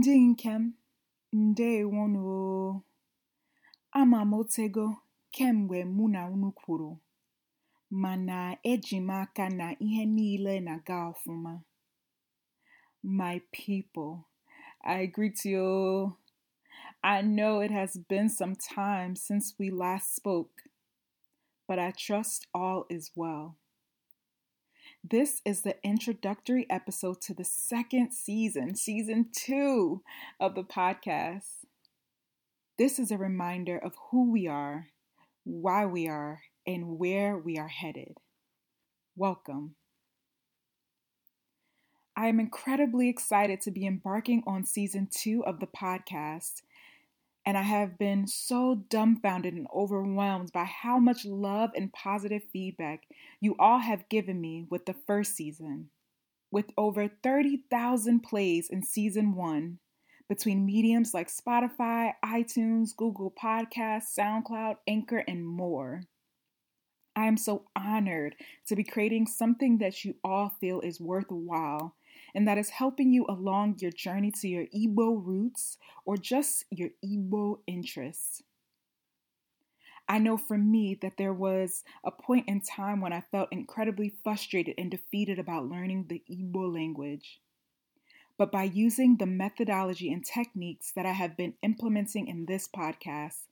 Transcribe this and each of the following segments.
ndị ǹkè m ǹdeèwonù o. Amà m otego. Kemgbe mụ na unu kwuru, mana eji m aka na ihe niile na-aga ọfụma. My people, I greet you. I know it has been some time since we last spoke, but I trust all is well. This is the introductory episode to the second season, season two of the podcast. This is a reminder of who we are, why we are, and where we are headed. Welcome. I am incredibly excited to be embarking on season two of the podcast, and I have been so dumbfounded and overwhelmed by how much love and positive feedback you all have given me with the first season. With over 30,000 plays in season one, between mediums like Spotify, iTunes, Google Podcasts, SoundCloud, Anchor, and more. I am so honored to be creating something that you all feel is worthwhile and that is helping you along your journey to your Igbo roots or just your Igbo interests. I know for me that there was a point in time when I felt incredibly frustrated and defeated about learning the Igbo language. But by using the methodology and techniques that I have been implementing in this podcast,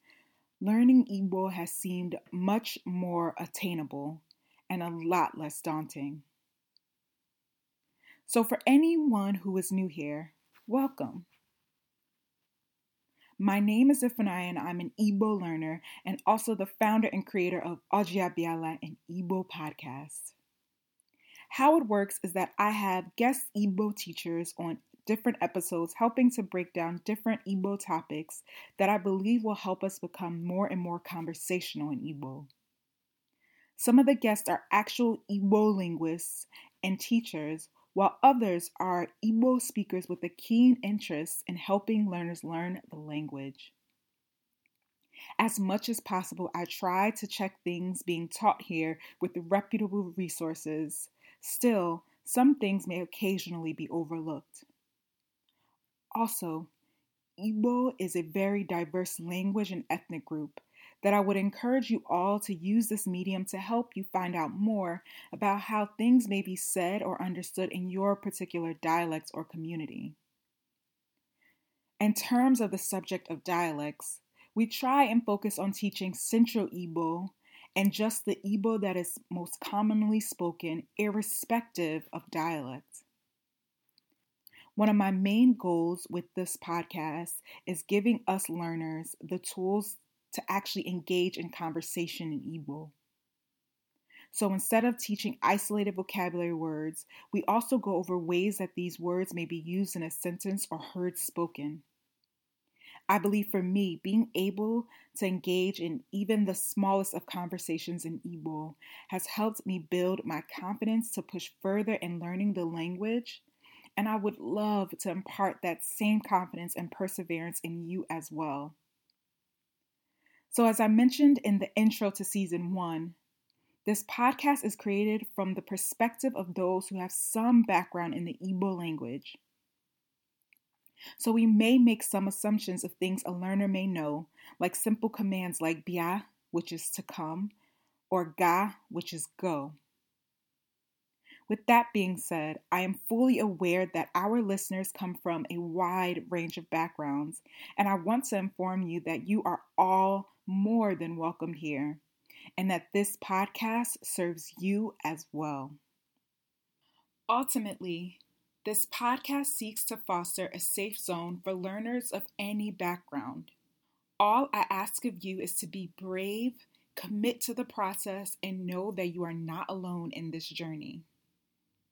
learning Igbo has seemed much more attainable and a lot less daunting. So, for anyone who is new here, welcome. My name is Ifunanya and I'm an Igbo learner and also the founder and creator of Ojiabiala, an Igbo podcast. How it works is that I have guest Igbo teachers on different episodes helping to break down different Igbo topics that I believe will help us become more and more conversational in Igbo. Some of the guests are actual Igbo linguists and teachers, while others are Igbo speakers with a keen interest in helping learners learn the language. As much as possible, I try to check things being taught here with reputable resources. Still, some things may occasionally be overlooked. Also, Igbo is a very diverse language and ethnic group that I would encourage you all to use this medium to help you find out more about how things may be said or understood in your particular dialects or community. In terms of the subject of dialects, we try and focus on teaching Central Igbo and just the Igbo that is most commonly spoken, irrespective of dialect. One of my main goals with this podcast is giving us learners the tools to actually engage in conversation in Igbo. So instead of teaching isolated vocabulary words, we also go over ways that these words may be used in a sentence or heard spoken. I believe for me, being able to engage in even the smallest of conversations in Igbo has helped me build my confidence to push further in learning the language. And I would love to impart that same confidence and perseverance in you as well. So, as I mentioned in the intro to season one, this podcast is created from the perspective of those who have some background in the Igbo language. So, we may make some assumptions of things a learner may know, like simple commands like bia, which is to come, or ga, which is go. With that being said, I am fully aware that our listeners come from a wide range of backgrounds, and I want to inform you that you are all more than welcome here, and that this podcast serves you as well. Ultimately, this podcast seeks to foster a safe zone for learners of any background. All I ask of you is to be brave, commit to the process, and know that you are not alone in this journey.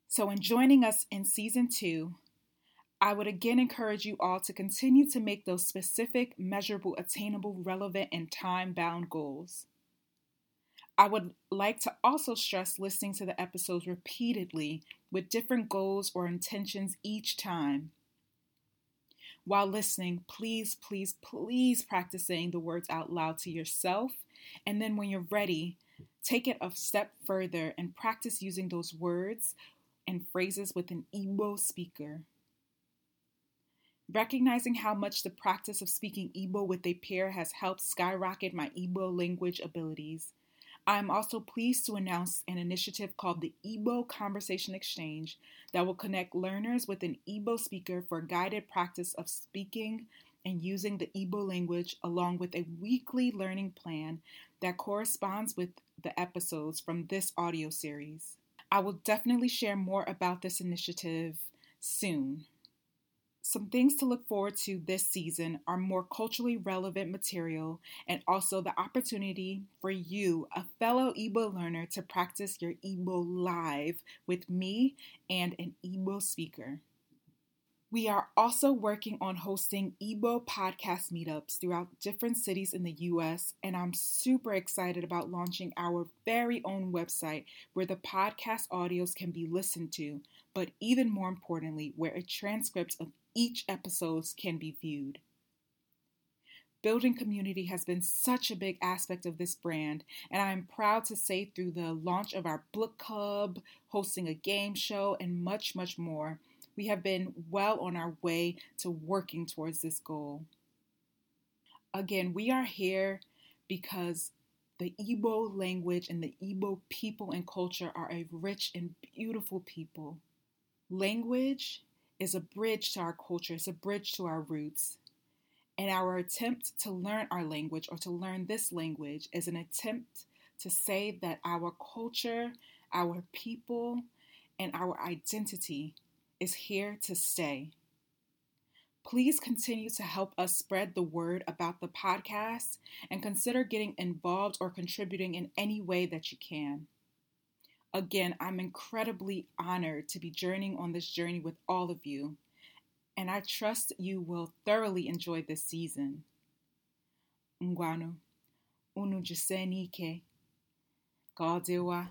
So, in joining us in season two, I would again encourage you all to continue to make those specific, measurable, attainable, relevant, and time bound goals. I would like to also stress listening to the episodes repeatedly with different goals or intentions each time. While listening, please, please, please practice saying the words out loud to yourself. And then when you're ready, take it a step further and practice using those words and phrases with an Igbo speaker. Recognizing how much the practice of speaking Igbo with a peer has helped skyrocket my Igbo language abilities. I am also pleased to announce an initiative called the Igbo Conversation Exchange that will connect learners with an Igbo speaker for guided practice of speaking and using the Igbo language, along with a weekly learning plan that corresponds with the episodes from this audio series. I will definitely share more about this initiative soon. Some things to look forward to this season are more culturally relevant material and also the opportunity for you, a fellow Igbo learner, to practice your Igbo live with me and an Igbo speaker. We are also working on hosting Igbo podcast meetups throughout different cities in the US, and I'm super excited about launching our very own website where the podcast audios can be listened to, but even more importantly, where a transcript of each episode can be viewed. Building community has been such a big aspect of this brand, and I am proud to say through the launch of our book club, hosting a game show, and much, much more, we have been well on our way to working towards this goal. Again, we are here because the Igbo language and the Igbo people and culture are a rich and beautiful people. Language is a bridge to our culture, it's a bridge to our roots. And our attempt to learn our language or to learn this language is an attempt to say that our culture, our people, and our identity is here to stay. Please continue to help us spread the word about the podcast and consider getting involved or contributing in any way that you can. Again, I'm incredibly honored to be journeying on this journey with all of you, and I trust you will thoroughly enjoy this season. Ngwanu, unu jisenike, Gaudewa.